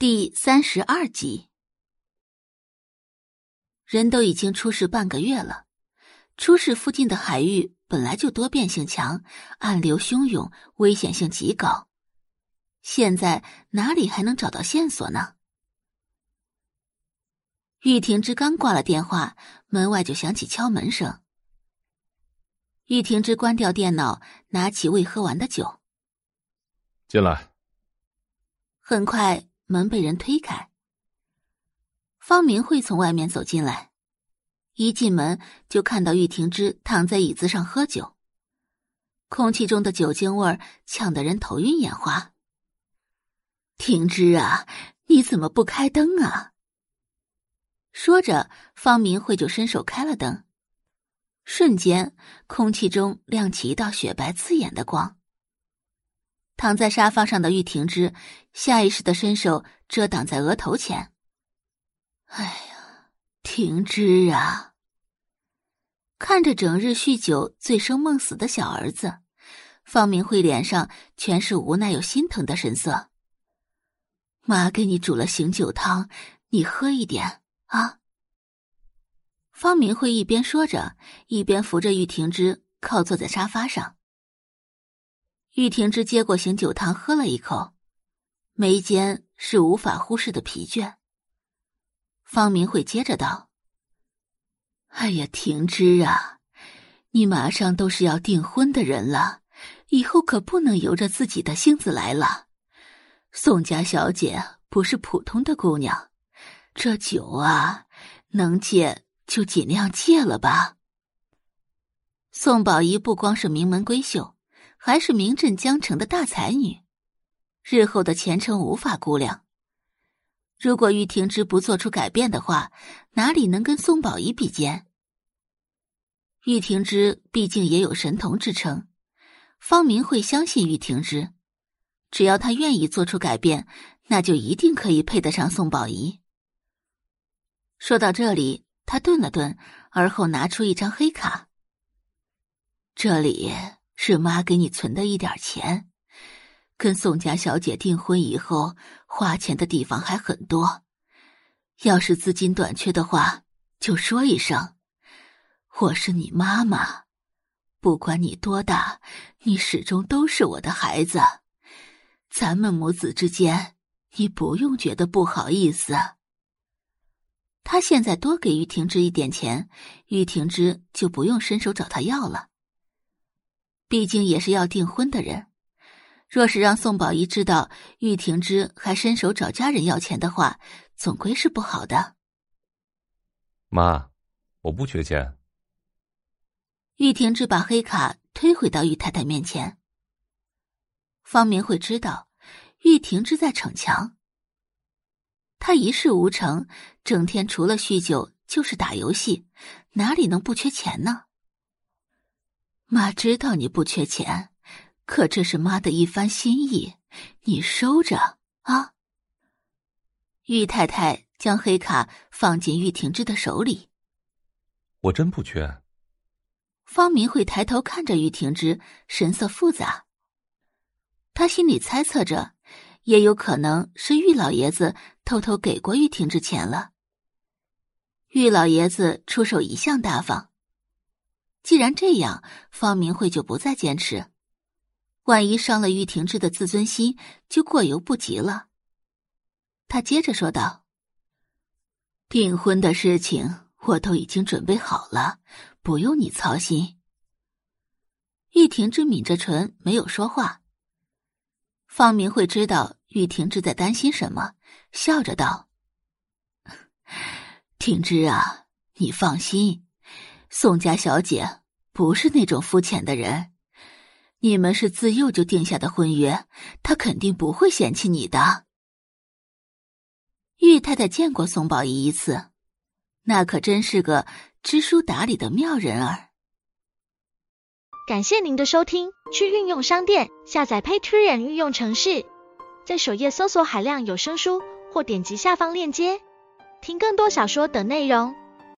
第三十二集，人都已经出事半个月了，出事附近的海域本来就多变性强，暗流汹涌，危险性极高。现在哪里还能找到线索呢？玉婷之刚挂了电话，门外就响起敲门声。玉婷之关掉电脑，拿起未喝完的酒，进来。很快。门被人推开，方明慧从外面走进来，一进门就看到玉婷之躺在椅子上喝酒，空气中的酒精味儿呛得人头晕眼花。婷之啊，你怎么不开灯啊？说着，方明慧就伸手开了灯，瞬间空气中亮起一道雪白刺眼的光。躺在沙发上的玉婷之下意识的伸手遮挡在额头前。哎呀，婷之啊！看着整日酗酒、醉生梦死的小儿子，方明慧脸上全是无奈又心疼的神色。妈给你煮了醒酒汤，你喝一点啊。方明慧一边说着，一边扶着玉婷之靠坐在沙发上。玉婷之接过醒酒汤，喝了一口，眉间是无法忽视的疲倦。方明慧接着道：“哎呀，婷之啊，你马上都是要订婚的人了，以后可不能由着自己的性子来了。宋家小姐不是普通的姑娘，这酒啊，能戒就尽量戒了吧。”宋宝仪不光是名门闺秀。还是名震江城的大才女，日后的前程无法估量。如果玉婷之不做出改变的话，哪里能跟宋宝仪比肩？玉婷之毕竟也有神童之称，方明会相信玉婷之，只要她愿意做出改变，那就一定可以配得上宋宝仪。说到这里，他顿了顿，而后拿出一张黑卡，这里。是妈给你存的一点钱，跟宋家小姐订婚以后，花钱的地方还很多。要是资金短缺的话，就说一声。我是你妈妈，不管你多大，你始终都是我的孩子。咱们母子之间，你不用觉得不好意思。他现在多给玉婷之一点钱，玉婷之就不用伸手找他要了。毕竟也是要订婚的人，若是让宋宝仪知道玉婷之还伸手找家人要钱的话，总归是不好的。妈，我不缺钱。玉婷之把黑卡推回到玉太太面前。方明慧知道玉婷之在逞强，他一事无成，整天除了酗酒就是打游戏，哪里能不缺钱呢？妈知道你不缺钱，可这是妈的一番心意，你收着啊。玉太太将黑卡放进玉婷之的手里。我真不缺。方明慧抬头看着玉婷之，神色复杂。他心里猜测着，也有可能是玉老爷子偷偷给过玉婷之钱了。玉老爷子出手一向大方。既然这样，方明慧就不再坚持。万一伤了玉婷之的自尊心，就过犹不及了。他接着说道：“订婚的事情我都已经准备好了，不用你操心。”玉婷之抿着唇，没有说话。方明慧知道玉婷之在担心什么，笑着道：“婷芝啊，你放心。”宋家小姐不是那种肤浅的人，你们是自幼就定下的婚约，她肯定不会嫌弃你的。玉太太见过宋宝仪一次，那可真是个知书达理的妙人儿。感谢您的收听，去运用商店下载 Patreon 运用城市，在首页搜索海量有声书，或点击下方链接听更多小说等内容。